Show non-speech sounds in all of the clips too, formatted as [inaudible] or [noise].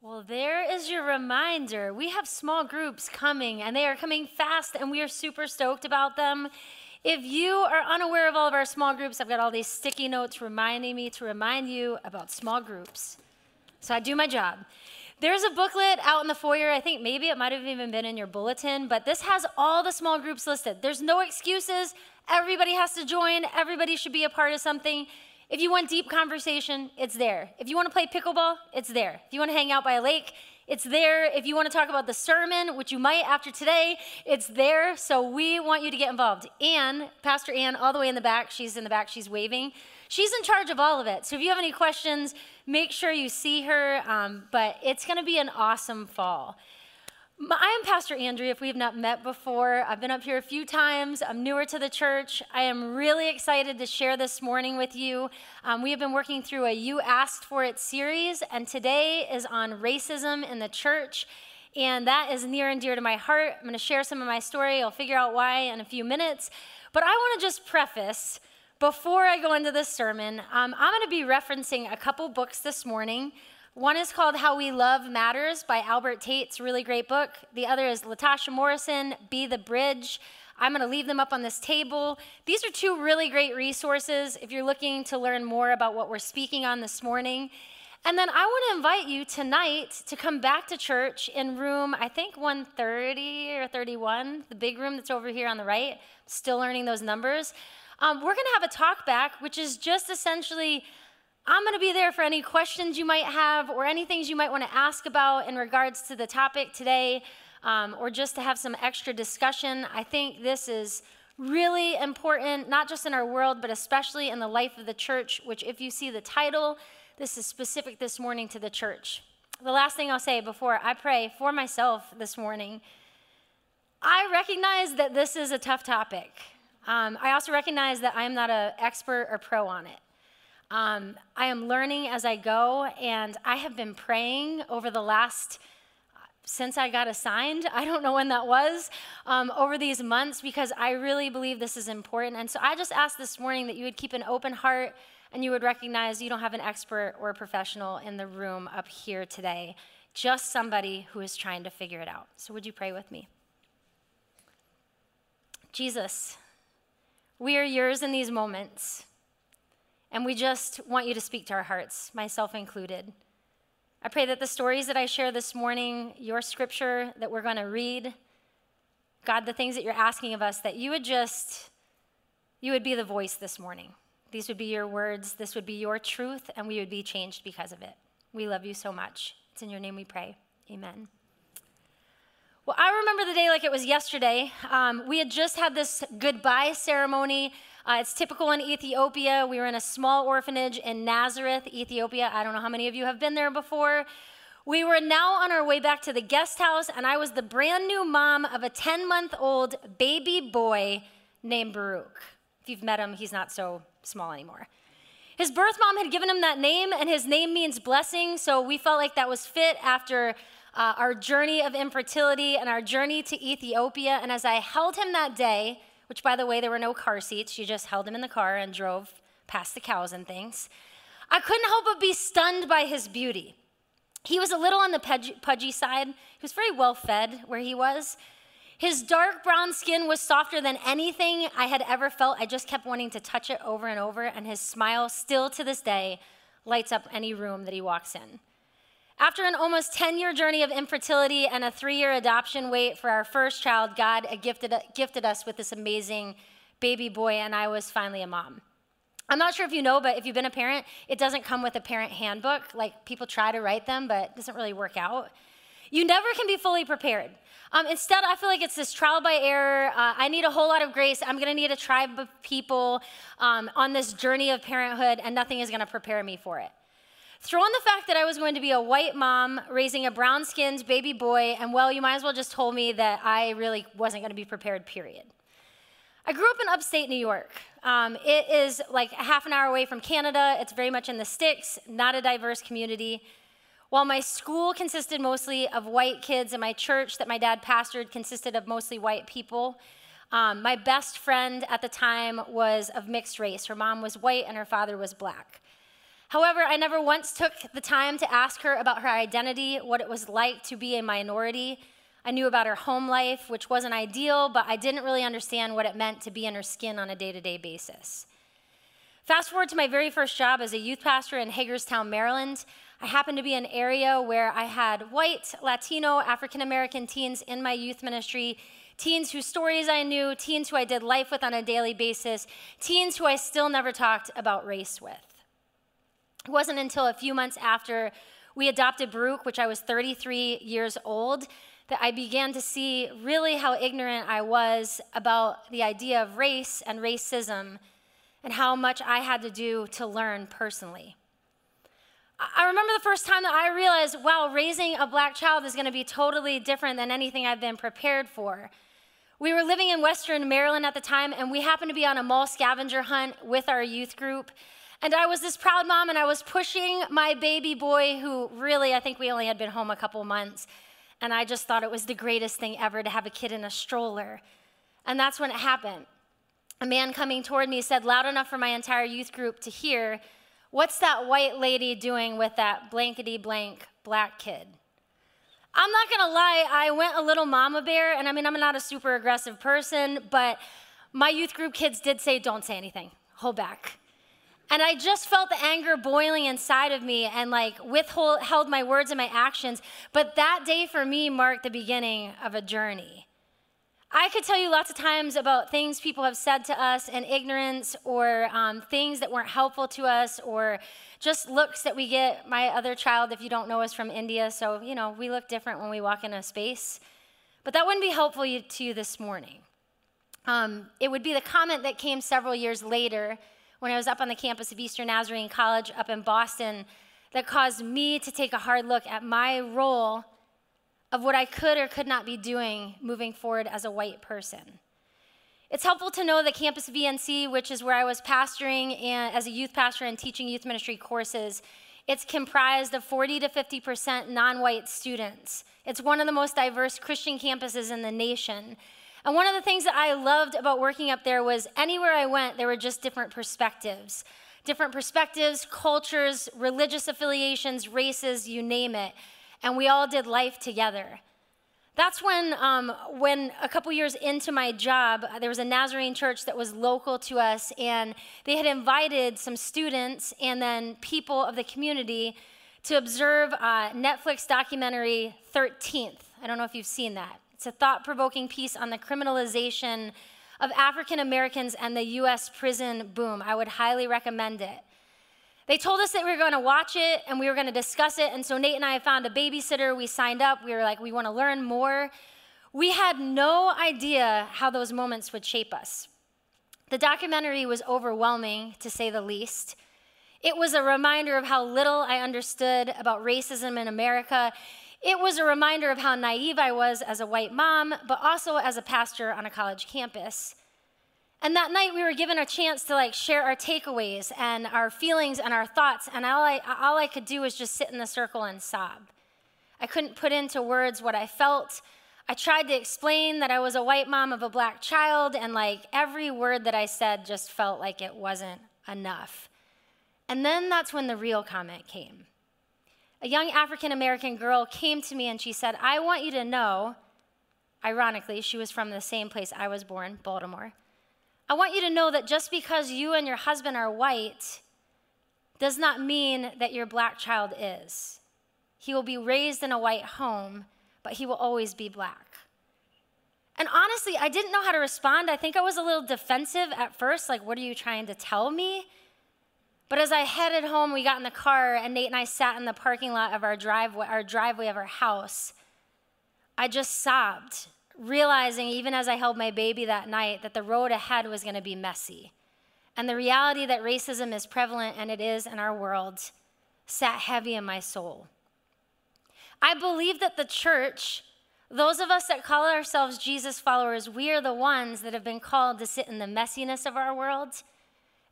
Well, there is your reminder. We have small groups coming, and they are coming fast, and we are super stoked about them. If you are unaware of all of our small groups, I've got all these sticky notes reminding me to remind you about small groups. So I do my job. There's a booklet out in the foyer. I think maybe it might have even been in your bulletin, but this has all the small groups listed. There's no excuses. Everybody has to join, everybody should be a part of something. If you want deep conversation, it's there. If you want to play pickleball, it's there. If you want to hang out by a lake, it's there. If you want to talk about the sermon, which you might after today, it's there. So we want you to get involved. Ann, Pastor Ann, all the way in the back, she's in the back, she's waving. She's in charge of all of it. So if you have any questions, make sure you see her. Um, but it's going to be an awesome fall. I am Pastor Andrea. If we have not met before, I've been up here a few times. I'm newer to the church. I am really excited to share this morning with you. Um, we have been working through a You Asked For It series, and today is on racism in the church. And that is near and dear to my heart. I'm going to share some of my story. I'll figure out why in a few minutes. But I want to just preface before I go into this sermon, um, I'm going to be referencing a couple books this morning. One is called How We Love Matters by Albert Tate. It's a really great book. The other is Latasha Morrison, Be the Bridge. I'm going to leave them up on this table. These are two really great resources if you're looking to learn more about what we're speaking on this morning. And then I want to invite you tonight to come back to church in room, I think 130 or 31, the big room that's over here on the right. Still learning those numbers. Um, we're going to have a talk back, which is just essentially I'm going to be there for any questions you might have or any things you might want to ask about in regards to the topic today, um, or just to have some extra discussion. I think this is really important, not just in our world, but especially in the life of the church, which, if you see the title, this is specific this morning to the church. The last thing I'll say before I pray for myself this morning I recognize that this is a tough topic. Um, I also recognize that I am not an expert or pro on it. Um, I am learning as I go, and I have been praying over the last since I got assigned. [laughs] I don't know when that was um, over these months because I really believe this is important. And so I just asked this morning that you would keep an open heart and you would recognize you don't have an expert or a professional in the room up here today, just somebody who is trying to figure it out. So would you pray with me? Jesus, we are yours in these moments. And we just want you to speak to our hearts, myself included. I pray that the stories that I share this morning, your scripture that we're going to read, God, the things that you're asking of us, that you would just, you would be the voice this morning. These would be your words, this would be your truth, and we would be changed because of it. We love you so much. It's in your name we pray. Amen. Well, I remember the day like it was yesterday. Um, we had just had this goodbye ceremony uh, it's typical in Ethiopia. We were in a small orphanage in Nazareth, Ethiopia. I don't know how many of you have been there before. We were now on our way back to the guest house, and I was the brand new mom of a 10 month old baby boy named Baruch. If you've met him, he's not so small anymore. His birth mom had given him that name, and his name means blessing, so we felt like that was fit after uh, our journey of infertility and our journey to Ethiopia. And as I held him that day, which, by the way, there were no car seats. You just held him in the car and drove past the cows and things. I couldn't help but be stunned by his beauty. He was a little on the pudgy side. He was very well fed where he was. His dark brown skin was softer than anything I had ever felt. I just kept wanting to touch it over and over, and his smile, still to this day, lights up any room that he walks in. After an almost 10 year journey of infertility and a three year adoption wait for our first child, God gifted, gifted us with this amazing baby boy, and I was finally a mom. I'm not sure if you know, but if you've been a parent, it doesn't come with a parent handbook. Like people try to write them, but it doesn't really work out. You never can be fully prepared. Um, instead, I feel like it's this trial by error. Uh, I need a whole lot of grace. I'm going to need a tribe of people um, on this journey of parenthood, and nothing is going to prepare me for it. Throw in the fact that I was going to be a white mom raising a brown skinned baby boy, and well, you might as well just told me that I really wasn't going to be prepared, period. I grew up in upstate New York. Um, it is like half an hour away from Canada. It's very much in the sticks, not a diverse community. While my school consisted mostly of white kids, and my church that my dad pastored consisted of mostly white people, um, my best friend at the time was of mixed race. Her mom was white and her father was black. However, I never once took the time to ask her about her identity, what it was like to be a minority. I knew about her home life, which wasn't ideal, but I didn't really understand what it meant to be in her skin on a day to day basis. Fast forward to my very first job as a youth pastor in Hagerstown, Maryland. I happened to be in an area where I had white, Latino, African American teens in my youth ministry, teens whose stories I knew, teens who I did life with on a daily basis, teens who I still never talked about race with. It wasn't until a few months after we adopted Baruch, which I was 33 years old, that I began to see really how ignorant I was about the idea of race and racism and how much I had to do to learn personally. I remember the first time that I realized, wow, raising a black child is going to be totally different than anything I've been prepared for. We were living in Western Maryland at the time, and we happened to be on a mall scavenger hunt with our youth group. And I was this proud mom, and I was pushing my baby boy, who really, I think we only had been home a couple months. And I just thought it was the greatest thing ever to have a kid in a stroller. And that's when it happened. A man coming toward me said, loud enough for my entire youth group to hear, What's that white lady doing with that blankety blank black kid? I'm not gonna lie, I went a little mama bear, and I mean, I'm not a super aggressive person, but my youth group kids did say, Don't say anything, hold back. And I just felt the anger boiling inside of me and like withhold held my words and my actions. But that day for me marked the beginning of a journey. I could tell you lots of times about things people have said to us in ignorance or um, things that weren't helpful to us or just looks that we get. My other child, if you don't know, is from India, so you know, we look different when we walk in a space. But that wouldn't be helpful to you this morning. Um, it would be the comment that came several years later when I was up on the campus of Eastern Nazarene College up in Boston that caused me to take a hard look at my role of what I could or could not be doing moving forward as a white person. It's helpful to know that Campus ENC, which is where I was pastoring and as a youth pastor and teaching youth ministry courses, it's comprised of 40 to 50% non white students. It's one of the most diverse Christian campuses in the nation. And one of the things that I loved about working up there was anywhere I went, there were just different perspectives. Different perspectives, cultures, religious affiliations, races, you name it. And we all did life together. That's when, um, when a couple years into my job, there was a Nazarene church that was local to us, and they had invited some students and then people of the community to observe a Netflix documentary 13th. I don't know if you've seen that. It's a thought provoking piece on the criminalization of African Americans and the US prison boom. I would highly recommend it. They told us that we were going to watch it and we were going to discuss it. And so Nate and I found a babysitter. We signed up. We were like, we want to learn more. We had no idea how those moments would shape us. The documentary was overwhelming, to say the least. It was a reminder of how little I understood about racism in America. It was a reminder of how naive I was as a white mom, but also as a pastor on a college campus. And that night we were given a chance to like share our takeaways and our feelings and our thoughts, and all I, all I could do was just sit in the circle and sob. I couldn't put into words what I felt. I tried to explain that I was a white mom of a black child, and like every word that I said just felt like it wasn't enough. And then that's when the real comment came a young African American girl came to me and she said, I want you to know, ironically, she was from the same place I was born, Baltimore. I want you to know that just because you and your husband are white does not mean that your black child is. He will be raised in a white home, but he will always be black. And honestly, I didn't know how to respond. I think I was a little defensive at first, like, what are you trying to tell me? But as I headed home, we got in the car, and Nate and I sat in the parking lot of our driveway, our driveway of our house. I just sobbed, realizing, even as I held my baby that night, that the road ahead was going to be messy. And the reality that racism is prevalent, and it is in our world, sat heavy in my soul. I believe that the church, those of us that call ourselves Jesus followers, we are the ones that have been called to sit in the messiness of our world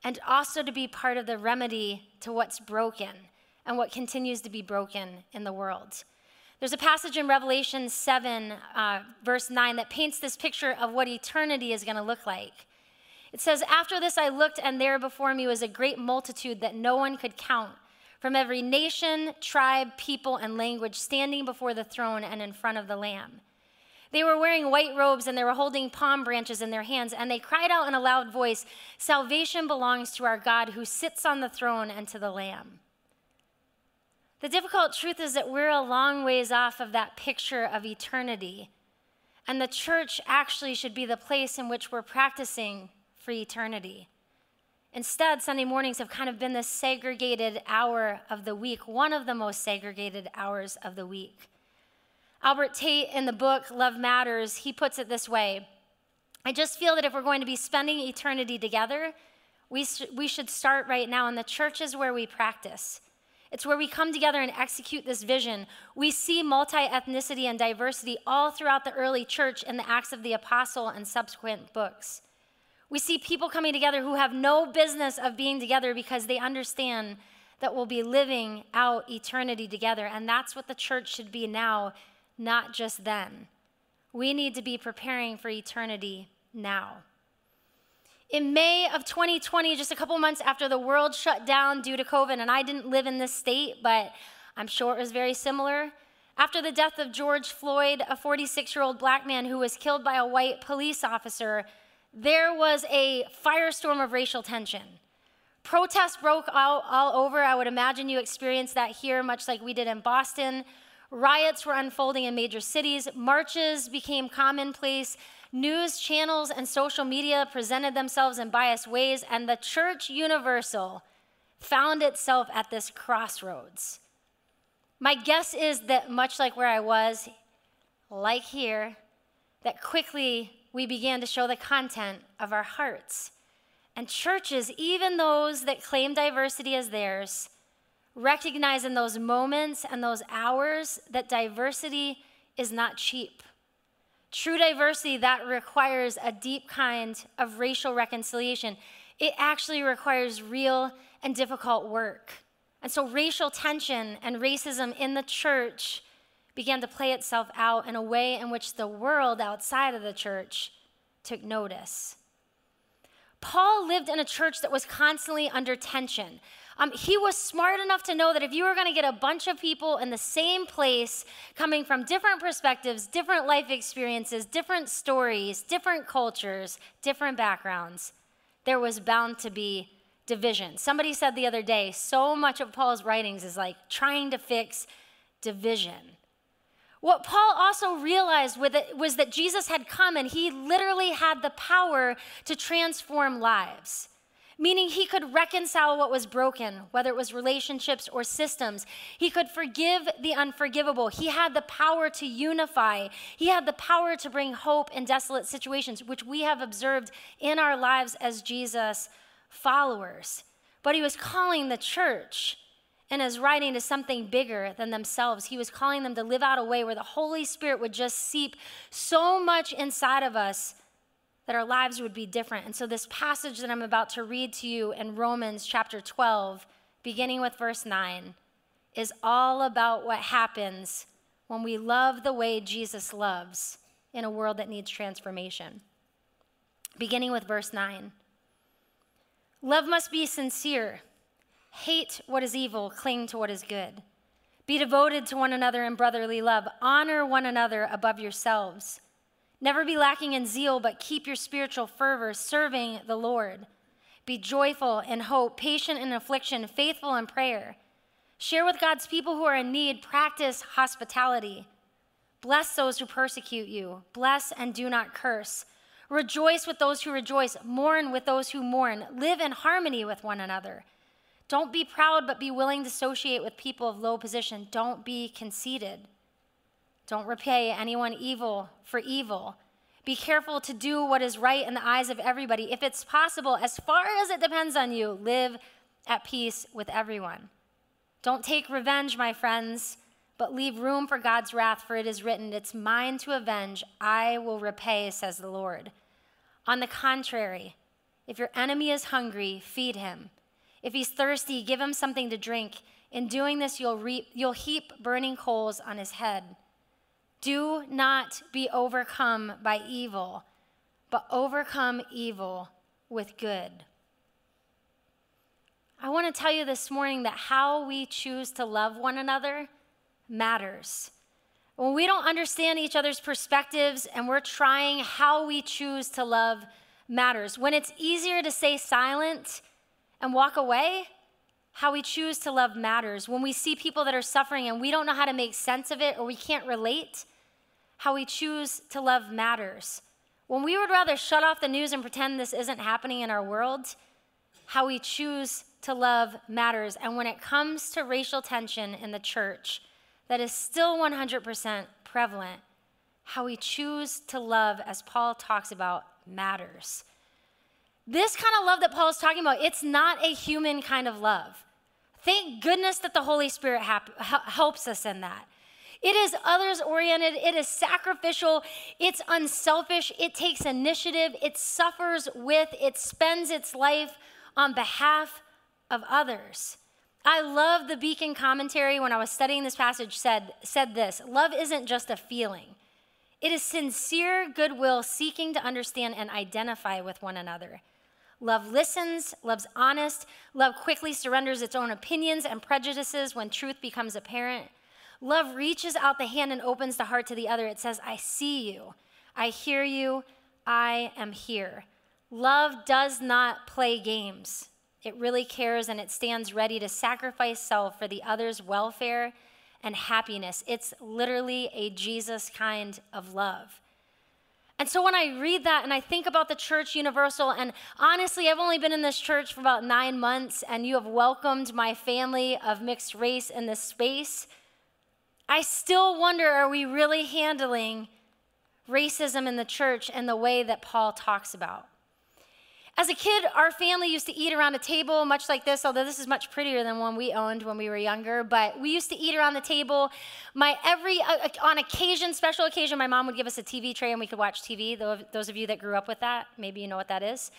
and also to be part of the remedy to what's broken and what continues to be broken in the world. There's a passage in Revelation 7, uh, verse 9, that paints this picture of what eternity is going to look like. It says, After this I looked, and there before me was a great multitude that no one could count, from every nation, tribe, people, and language standing before the throne and in front of the Lamb. They were wearing white robes and they were holding palm branches in their hands, and they cried out in a loud voice Salvation belongs to our God who sits on the throne and to the Lamb. The difficult truth is that we're a long ways off of that picture of eternity. And the church actually should be the place in which we're practicing for eternity. Instead, Sunday mornings have kind of been this segregated hour of the week, one of the most segregated hours of the week. Albert Tate, in the book Love Matters, he puts it this way I just feel that if we're going to be spending eternity together, we, sh- we should start right now, and the church is where we practice. It's where we come together and execute this vision. We see multi ethnicity and diversity all throughout the early church in the Acts of the Apostle and subsequent books. We see people coming together who have no business of being together because they understand that we'll be living out eternity together. And that's what the church should be now, not just then. We need to be preparing for eternity now. In May of 2020, just a couple months after the world shut down due to COVID, and I didn't live in this state, but I'm sure it was very similar. After the death of George Floyd, a 46 year old black man who was killed by a white police officer, there was a firestorm of racial tension. Protests broke out all over. I would imagine you experienced that here, much like we did in Boston. Riots were unfolding in major cities. Marches became commonplace. News channels and social media presented themselves in biased ways, and the church universal found itself at this crossroads. My guess is that, much like where I was, like here, that quickly we began to show the content of our hearts. And churches, even those that claim diversity as theirs, recognize in those moments and those hours that diversity is not cheap. True diversity that requires a deep kind of racial reconciliation. It actually requires real and difficult work. And so racial tension and racism in the church began to play itself out in a way in which the world outside of the church took notice. Paul lived in a church that was constantly under tension. Um, he was smart enough to know that if you were going to get a bunch of people in the same place, coming from different perspectives, different life experiences, different stories, different cultures, different backgrounds, there was bound to be division. Somebody said the other day, so much of Paul's writings is like trying to fix division. What Paul also realized was that Jesus had come and he literally had the power to transform lives meaning he could reconcile what was broken, whether it was relationships or systems. He could forgive the unforgivable. He had the power to unify. He had the power to bring hope in desolate situations, which we have observed in our lives as Jesus followers. But he was calling the church and his writing to something bigger than themselves. He was calling them to live out a way where the Holy Spirit would just seep so much inside of us that our lives would be different. And so, this passage that I'm about to read to you in Romans chapter 12, beginning with verse 9, is all about what happens when we love the way Jesus loves in a world that needs transformation. Beginning with verse 9 Love must be sincere. Hate what is evil, cling to what is good. Be devoted to one another in brotherly love. Honor one another above yourselves. Never be lacking in zeal, but keep your spiritual fervor serving the Lord. Be joyful in hope, patient in affliction, faithful in prayer. Share with God's people who are in need. Practice hospitality. Bless those who persecute you. Bless and do not curse. Rejoice with those who rejoice. Mourn with those who mourn. Live in harmony with one another. Don't be proud, but be willing to associate with people of low position. Don't be conceited. Don't repay anyone evil for evil. Be careful to do what is right in the eyes of everybody. If it's possible, as far as it depends on you, live at peace with everyone. Don't take revenge, my friends, but leave room for God's wrath, for it is written, It's mine to avenge, I will repay, says the Lord. On the contrary, if your enemy is hungry, feed him. If he's thirsty, give him something to drink. In doing this, you'll, reap, you'll heap burning coals on his head. Do not be overcome by evil, but overcome evil with good. I want to tell you this morning that how we choose to love one another matters. When we don't understand each other's perspectives and we're trying, how we choose to love matters. When it's easier to stay silent and walk away, how we choose to love matters. When we see people that are suffering and we don't know how to make sense of it or we can't relate, how we choose to love matters. When we would rather shut off the news and pretend this isn't happening in our world, how we choose to love matters. And when it comes to racial tension in the church, that is still 100% prevalent, how we choose to love, as Paul talks about, matters. This kind of love that Paul is talking about, it's not a human kind of love. Thank goodness that the Holy Spirit hap- helps us in that. It is others oriented, it is sacrificial, it's unselfish, it takes initiative, it suffers with, it spends its life on behalf of others. I love the Beacon commentary when I was studying this passage said, said this love isn't just a feeling. It is sincere goodwill seeking to understand and identify with one another. Love listens, love's honest, love quickly surrenders its own opinions and prejudices when truth becomes apparent. Love reaches out the hand and opens the heart to the other. It says, I see you, I hear you, I am here. Love does not play games. It really cares and it stands ready to sacrifice self for the other's welfare and happiness. It's literally a Jesus kind of love. And so when I read that and I think about the church universal, and honestly, I've only been in this church for about nine months, and you have welcomed my family of mixed race in this space, I still wonder are we really handling racism in the church in the way that Paul talks about? As a kid, our family used to eat around a table much like this, although this is much prettier than one we owned when we were younger. But we used to eat around the table. My every uh, uh on occasion, special occasion, my mom would give us a TV tray and we could watch TV. Those of you that grew up with that, maybe you know what that is.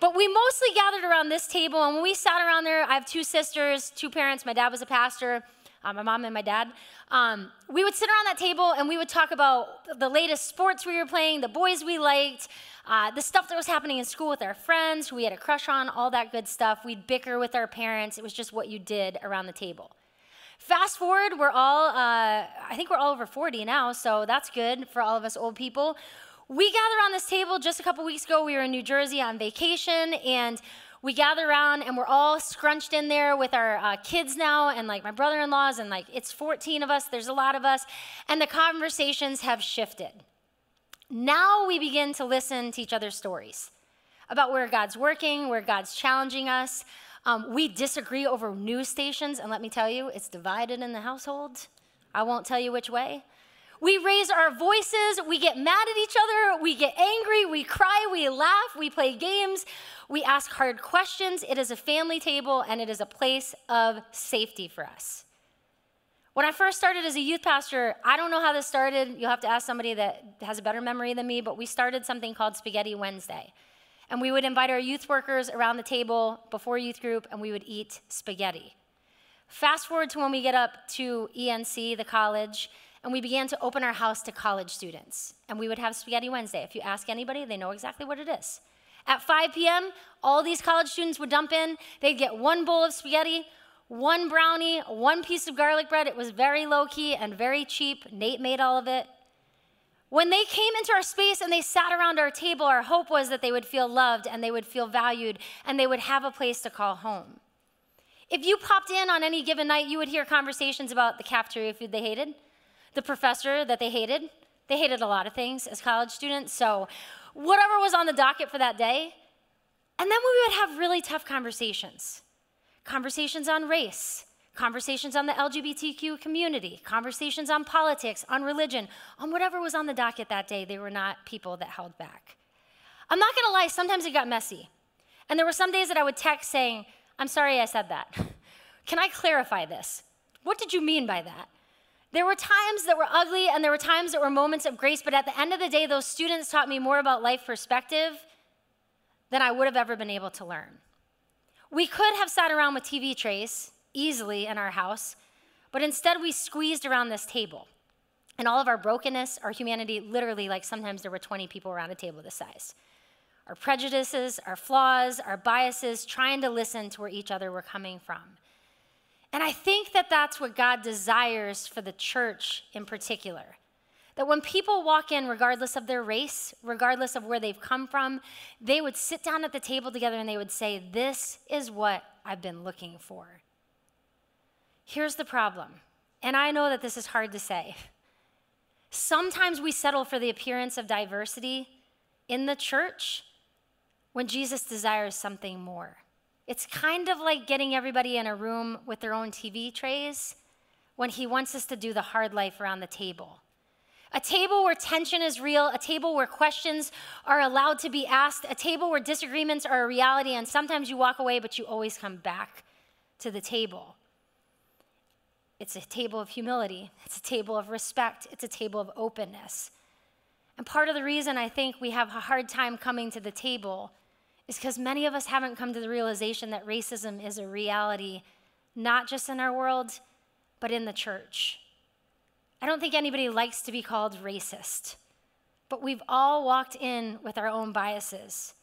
But we mostly gathered around this table, and when we sat around there, I have two sisters, two parents. My dad was a pastor. Uh, my mom and my dad, um, we would sit around that table and we would talk about the latest sports we were playing, the boys we liked, uh, the stuff that was happening in school with our friends, who we had a crush on, all that good stuff. We'd bicker with our parents. It was just what you did around the table. Fast forward, we're all, uh, I think we're all over 40 now, so that's good for all of us old people. We gathered on this table just a couple weeks ago. We were in New Jersey on vacation, and we gather around and we're all scrunched in there with our uh, kids now and like my brother-in-laws and like it's 14 of us there's a lot of us and the conversations have shifted now we begin to listen to each other's stories about where God's working, where God's challenging us. Um, we disagree over news stations, and let me tell you, it's divided in the household. I won't tell you which way. We raise our voices, we get mad at each other, we get angry, we cry, we laugh, we play games, we ask hard questions. It is a family table and it is a place of safety for us. When I first started as a youth pastor, I don't know how this started. You'll have to ask somebody that has a better memory than me, but we started something called Spaghetti Wednesday. And we would invite our youth workers around the table before youth group, and we would eat spaghetti. Fast forward to when we get up to ENC, the college, and we began to open our house to college students. And we would have Spaghetti Wednesday. If you ask anybody, they know exactly what it is. At 5 p.m., all these college students would dump in. They'd get one bowl of spaghetti, one brownie, one piece of garlic bread. It was very low key and very cheap. Nate made all of it. When they came into our space and they sat around our table, our hope was that they would feel loved and they would feel valued and they would have a place to call home. If you popped in on any given night, you would hear conversations about the cafeteria food they hated, the professor that they hated. They hated a lot of things as college students, so whatever was on the docket for that day. And then we would have really tough conversations conversations on race, conversations on the LGBTQ community, conversations on politics, on religion, on whatever was on the docket that day. They were not people that held back. I'm not gonna lie, sometimes it got messy. And there were some days that I would text saying, I'm sorry I said that. [laughs] Can I clarify this? What did you mean by that? There were times that were ugly and there were times that were moments of grace, but at the end of the day, those students taught me more about life perspective than I would have ever been able to learn. We could have sat around with TV trays easily in our house, but instead we squeezed around this table. And all of our brokenness, our humanity, literally, like sometimes there were 20 people around a table this size. our prejudices, our flaws, our biases, trying to listen to where each other were coming from. And I think that that's what God desires for the church in particular. That when people walk in, regardless of their race, regardless of where they've come from, they would sit down at the table together and they would say, This is what I've been looking for. Here's the problem, and I know that this is hard to say. Sometimes we settle for the appearance of diversity in the church when Jesus desires something more. It's kind of like getting everybody in a room with their own TV trays when he wants us to do the hard life around the table. A table where tension is real, a table where questions are allowed to be asked, a table where disagreements are a reality, and sometimes you walk away, but you always come back to the table. It's a table of humility, it's a table of respect, it's a table of openness. And part of the reason I think we have a hard time coming to the table is because many of us haven't come to the realization that racism is a reality, not just in our world, but in the church. I don't think anybody likes to be called racist, but we've all walked in with our own biases.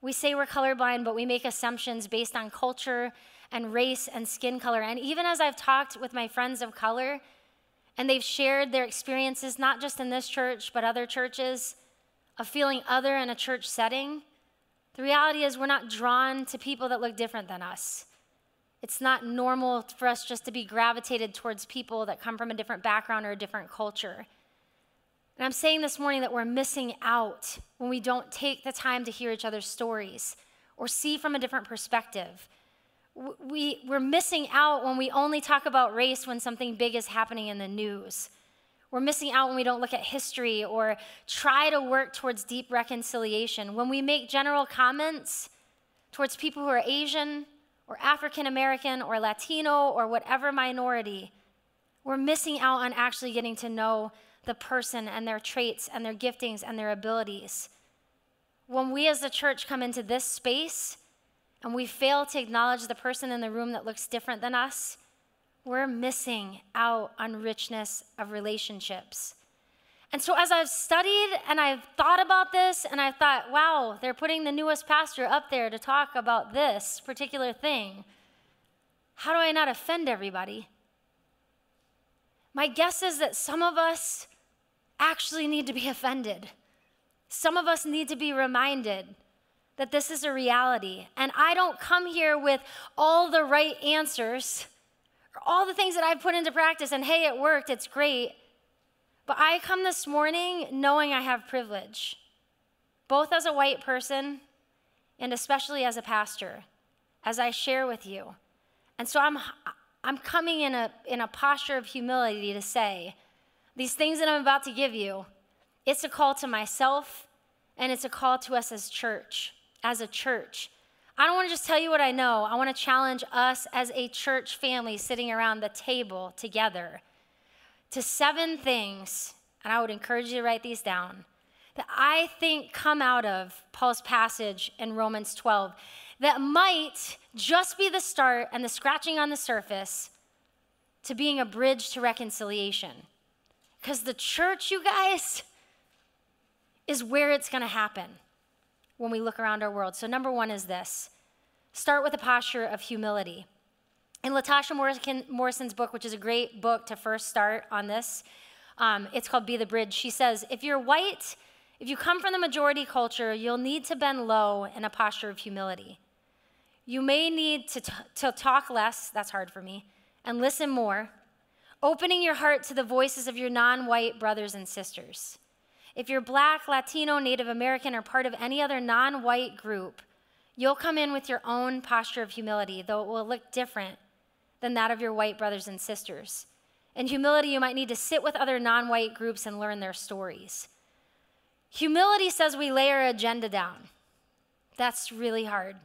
We say we're colorblind, but we make assumptions based on culture and race and skin color. And even as I've talked with my friends of color, and they've shared their experiences, not just in this church, but other churches, of feeling other in a church setting, the reality is we're not drawn to people that look different than us. It's not normal for us just to be gravitated towards people that come from a different background or a different culture. And I'm saying this morning that we're missing out when we don't take the time to hear each other's stories or see from a different perspective. We, we're missing out when we only talk about race when something big is happening in the news. We're missing out when we don't look at history or try to work towards deep reconciliation. When we make general comments towards people who are Asian or African American or Latino or whatever minority, we're missing out on actually getting to know the person and their traits and their giftings and their abilities. When we as the church come into this space and we fail to acknowledge the person in the room that looks different than us, we're missing out on richness of relationships. And so, as I've studied and I've thought about this, and I've thought, wow, they're putting the newest pastor up there to talk about this particular thing. How do I not offend everybody? My guess is that some of us actually need to be [laughs] offended. Some of us need to be reminded that this is a reality. And I don't come here with all the right answers all the things that I've put into practice and hey, it worked, it's great. But I come this morning knowing I have privilege, both as a white person and especially as a pastor, as I share with you. And so I'm, I'm coming in a, in a posture of humility to say, these things that I'm about to give you, it's a call to myself and it's a call to us as church, as a church. I don't want to just tell you what I know. I want to challenge us as a church family sitting around the table together to seven things, and I would encourage you to write these down, that I think come out of Paul's passage in Romans 12 that might just be the start and the scratching on the surface to being a bridge to reconciliation. Because the church, you guys, is where it's going to happen when we look around our world. So, number one is this start with a posture of humility. In Latasha Morrison's book, which is a great book to first start on this, um, it's called Be the Bridge. She says, if you're white, if you come from the majority culture, you'll need to bend low in a posture of humility. You may need to, to talk less, that's hard for me, and listen more, opening your heart to the voices of your non white brothers and sisters. If you're black, Latino, Native American, or part of any other non white group, you'll come in with your own posture of humility, though it will look different than that of your white brothers and sisters. In humility, you might need to sit with other non white groups and learn their stories. Humility says we lay our agenda down. That's really hard.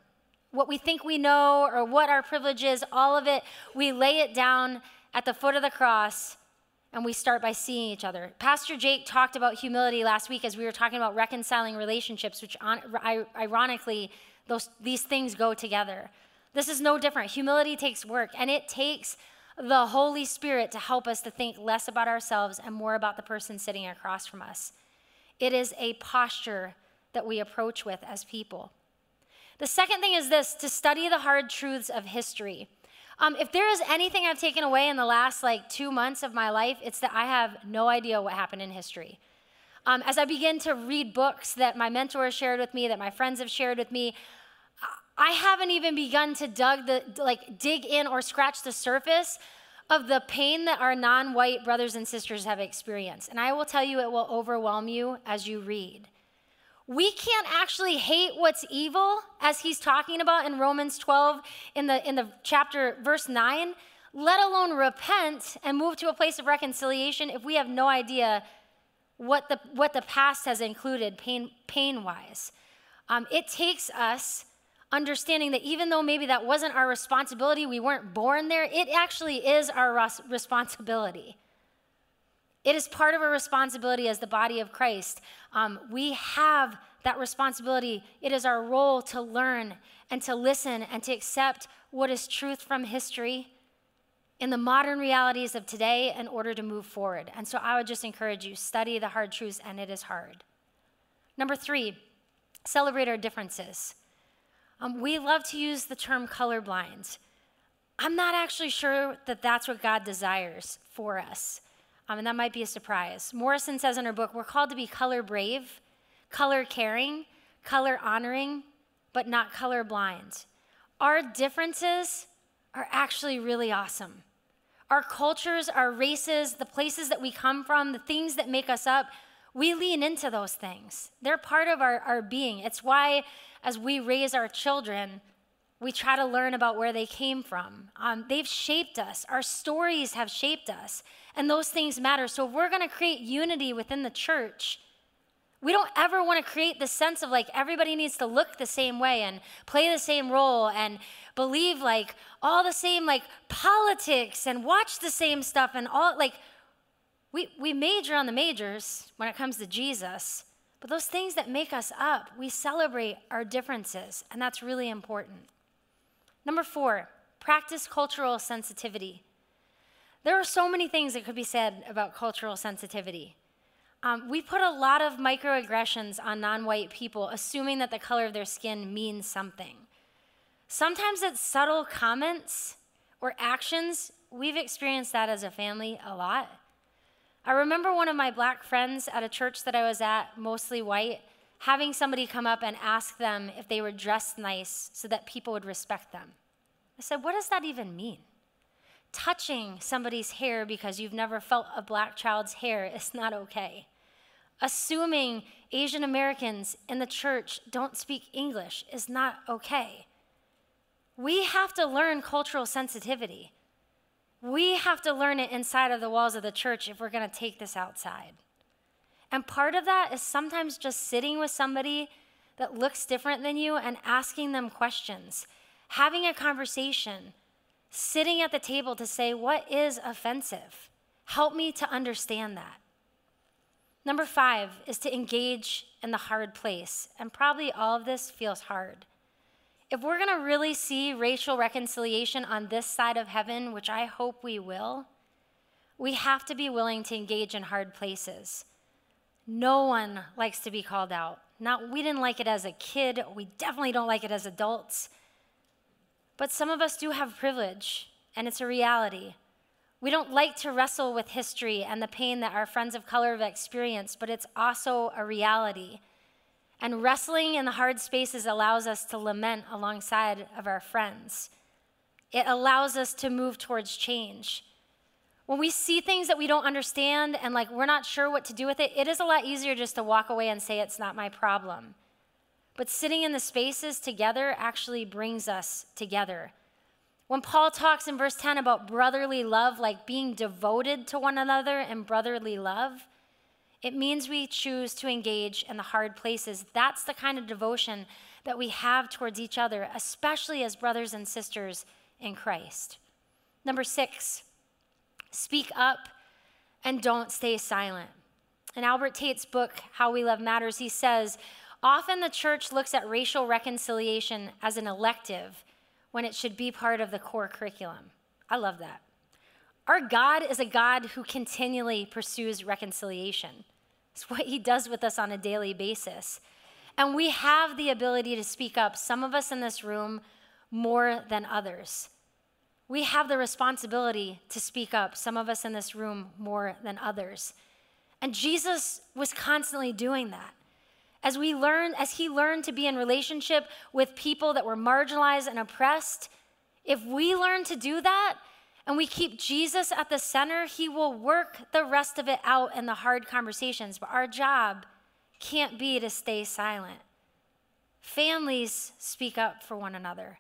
What we think we know or what our privilege is, all of it, we lay it down at the foot of the cross and we start by seeing each other. Pastor Jake talked about humility last week as we were talking about reconciling relationships, which ironically, those, these things go together. This is no different. Humility takes work, and it takes the Holy Spirit to help us to think less about ourselves and more about the person sitting across from us. It is a posture that we approach with as people. The second thing is this to study the hard truths of history. Um, if there is anything I've taken away in the last like two months of my life, it's that I have no idea what happened in history. Um, as I begin to read books that my mentors shared with me, that my friends have shared with me, I haven't even begun to dug the, like dig in or scratch the surface of the pain that our non-white brothers and sisters have experienced. And I will tell you, it will overwhelm you as you read we can't actually hate what's evil as he's talking about in Romans 12 in the in the chapter verse 9 let alone repent and move to a place of reconciliation if we have no idea what the what the past has included pain pain wise um, it takes us understanding that even though maybe that wasn't our responsibility we weren't born there it actually is our res- responsibility it is part of our responsibility as the body of Christ. Um, we have that responsibility. It is our role to learn and to listen and to accept what is truth from history in the modern realities of today in order to move forward. And so I would just encourage you study the hard truths, and it is hard. Number three, celebrate our differences. Um, we love to use the term colorblind. I'm not actually sure that that's what God desires for us. Um, and that might be a surprise. Morrison says in her book, we're called to be color brave, color caring, color honoring, but not color blind. Our differences are actually really awesome. Our cultures, our races, the places that we come from, the things that make us up, we lean into those things. They're part of our, our being. It's why, as we raise our children, we try to learn about where they came from. Um, they've shaped us, our stories have shaped us. And those things matter. So if we're going to create unity within the church, we don't ever want to create the sense of like everybody needs to look the same way and play the same role and believe like all the same like politics and watch the same stuff and all like we, we major on the majors when it comes to Jesus, but those things that make us up, we celebrate our differences, and that's really important. Number four, practice cultural sensitivity. There are so many things that could be said about cultural sensitivity. Um, we put a lot of microaggressions on non white people, assuming that the color of their skin means something. Sometimes it's subtle comments or actions. We've experienced that as a family a lot. I remember one of my black friends at a church that I was at, mostly white, having somebody come up and ask them if they were dressed nice so that people would respect them. I said, What does that even mean? Touching somebody's hair because you've never felt a black child's hair is not okay. Assuming Asian Americans in the church don't speak English is not okay. We have to learn cultural sensitivity. We have to learn it inside of the walls of the church if we're going to take this outside. And part of that is sometimes just sitting with somebody that looks different than you and asking them questions, having a conversation, sitting at the table to say, What is offensive? Help me to understand that. Number five is to engage in the hard place. And probably all of this feels hard. If we're going to really see racial reconciliation on this side of heaven, which I hope we will, we have to be willing to engage in hard places. No one likes to be called out. Not we didn't like it as a kid, we definitely don't like it as adults. But some of us do have privilege, and it's a reality. We don't like to wrestle with history and the pain that our friends of color have experienced, but it's also a reality. And wrestling in the hard spaces allows us to lament alongside of our friends. It allows us to move towards change. When we see things that we don't understand and like we're not sure what to do with it, it is a lot easier just to walk away and say it's not my problem. But sitting in the spaces together actually brings us together. When Paul talks in verse 10 about brotherly love, like being devoted to one another and brotherly love, it means we choose to engage in the hard places. That's the kind of devotion that we have towards each other, especially as brothers and sisters in Christ. Number six, speak up and don't stay silent. In Albert Tate's book, How We Love Matters, he says, Often the church looks at racial reconciliation as an elective when it should be part of the core curriculum. I love that. Our God is a God who continually pursues reconciliation. It's what he does with us on a daily basis. And we have the ability to speak up, some of us in this room more than others. We have the responsibility to speak up, some of us in this room more than others. And Jesus was constantly doing that. As we learn as he learned to be in relationship with people that were marginalized and oppressed, if we learn to do that and we keep Jesus at the center, he will work the rest of it out in the hard conversations. But our job can't be to stay silent. Families speak up for one another.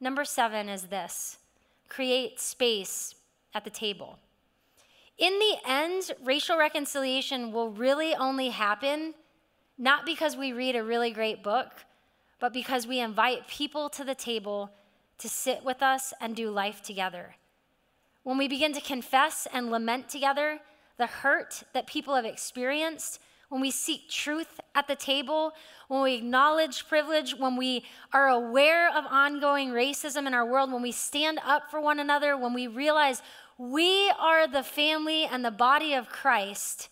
Number seven is this create space at the table. In the end, racial reconciliation will really only happen not because we read a really great book, but because we invite people to the table to sit with us and do life together. When we begin to confess and lament together the hurt that people have experienced, when we seek truth at the table, when we acknowledge privilege, when we are aware of ongoing racism in our world, when we stand up for one another, when we realize we are the family and the body of Christ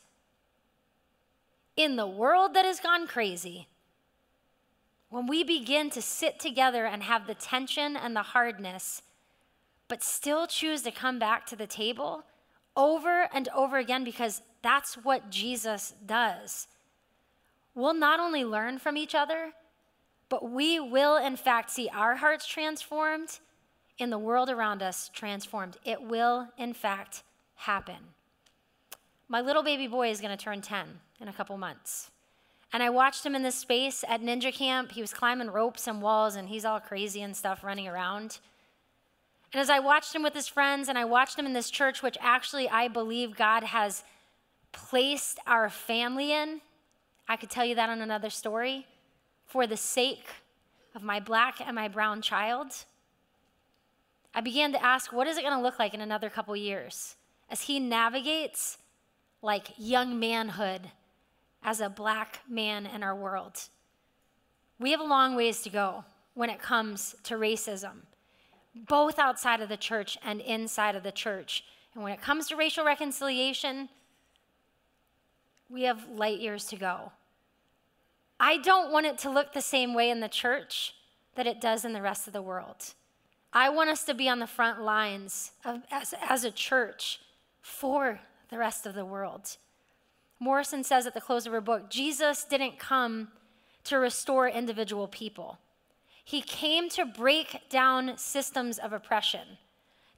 in the world that has gone crazy, when we begin to sit together and have the tension and the hardness, but still choose to come back to the table over and over again because that's what Jesus does. We'll not only learn from each other, but we will, in fact, see our hearts transformed in the world around us transformed. It will, in fact, happen. My little baby boy is going to turn 10 in a couple months. And I watched him in this space at ninja camp. He was climbing ropes and walls, and he's all crazy and stuff running around. And as I watched him with his friends, and I watched him in this church, which actually I believe God has placed our family in, I could tell you that on another story, for the sake of my black and my brown child. I began to ask, what is it going to look like in another couple years as he navigates like young manhood as a black man in our world? We have a long ways to go when it comes to racism, both outside of the church and inside of the church. And when it comes to racial reconciliation, we have light years to go. I don't want it to look the same way in the church that it does in the rest of the world. I want us to be on the front lines of, as, as a church for the rest of the world. Morrison says at the close of her book Jesus didn't come to restore individual people, he came to break down systems of oppression,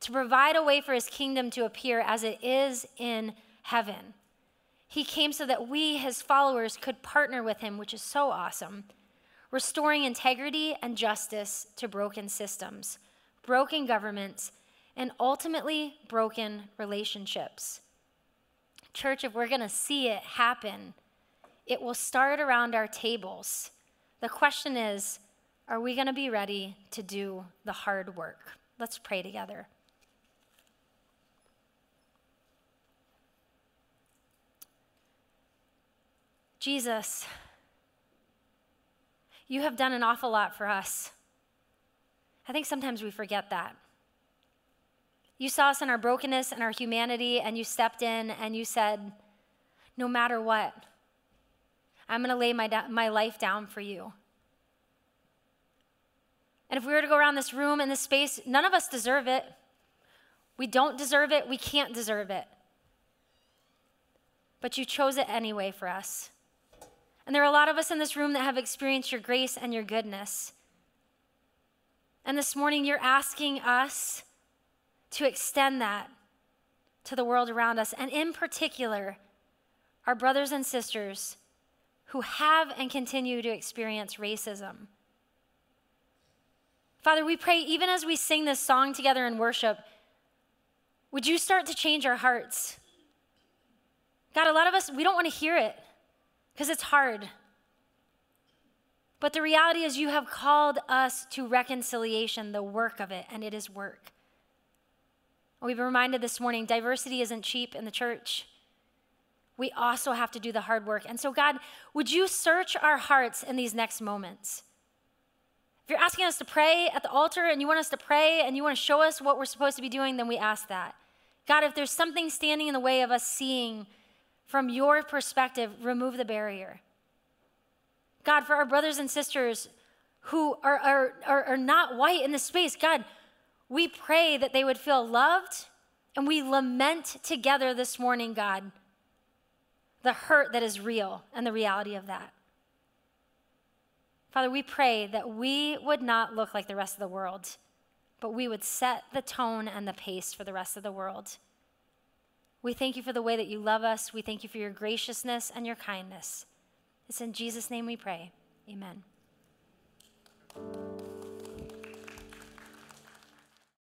to provide a way for his kingdom to appear as it is in heaven. He came so that we, his followers, could partner with him, which is so awesome, restoring integrity and justice to broken systems, broken governments, and ultimately broken relationships. Church, if we're going to see it happen, it will start around our tables. The question is are we going to be ready to do the hard work? Let's pray together. Jesus, you have done an awful lot for us. I think sometimes we forget that. You saw us in our brokenness and our humanity, and you stepped in and you said, No matter what, I'm going to lay my, my life down for you. And if we were to go around this room in this space, none of us deserve it. We don't deserve it. We can't deserve it. But you chose it anyway for us. And there are a lot of us in this room that have experienced your grace and your goodness. And this morning, you're asking us to extend that to the world around us, and in particular, our brothers and sisters who have and continue to experience racism. Father, we pray, even as we sing this song together in worship, would you start to change our hearts? God, a lot of us, we don't want to hear it because it's hard. But the reality is, you have called us to reconciliation, the work of it, and it is work. We've been reminded this morning diversity isn't cheap in the church. We also have to do the hard work. And so, God, would you search our hearts in these next moments? If you're asking us to pray at the altar and you want us to pray and you want to show us what we're supposed to be doing, then we ask that. God, if there's something standing in the way of us seeing from your perspective, remove the barrier. God, for our brothers and sisters who are, are, are, are not white in this space, God, we pray that they would feel loved and we lament together this morning, God, the hurt that is real and the reality of that. Father, we pray that we would not look like the rest of the world, but we would set the tone and the pace for the rest of the world. We thank you for the way that you love us. We thank you for your graciousness and your kindness. It's in Jesus' name we pray. Amen.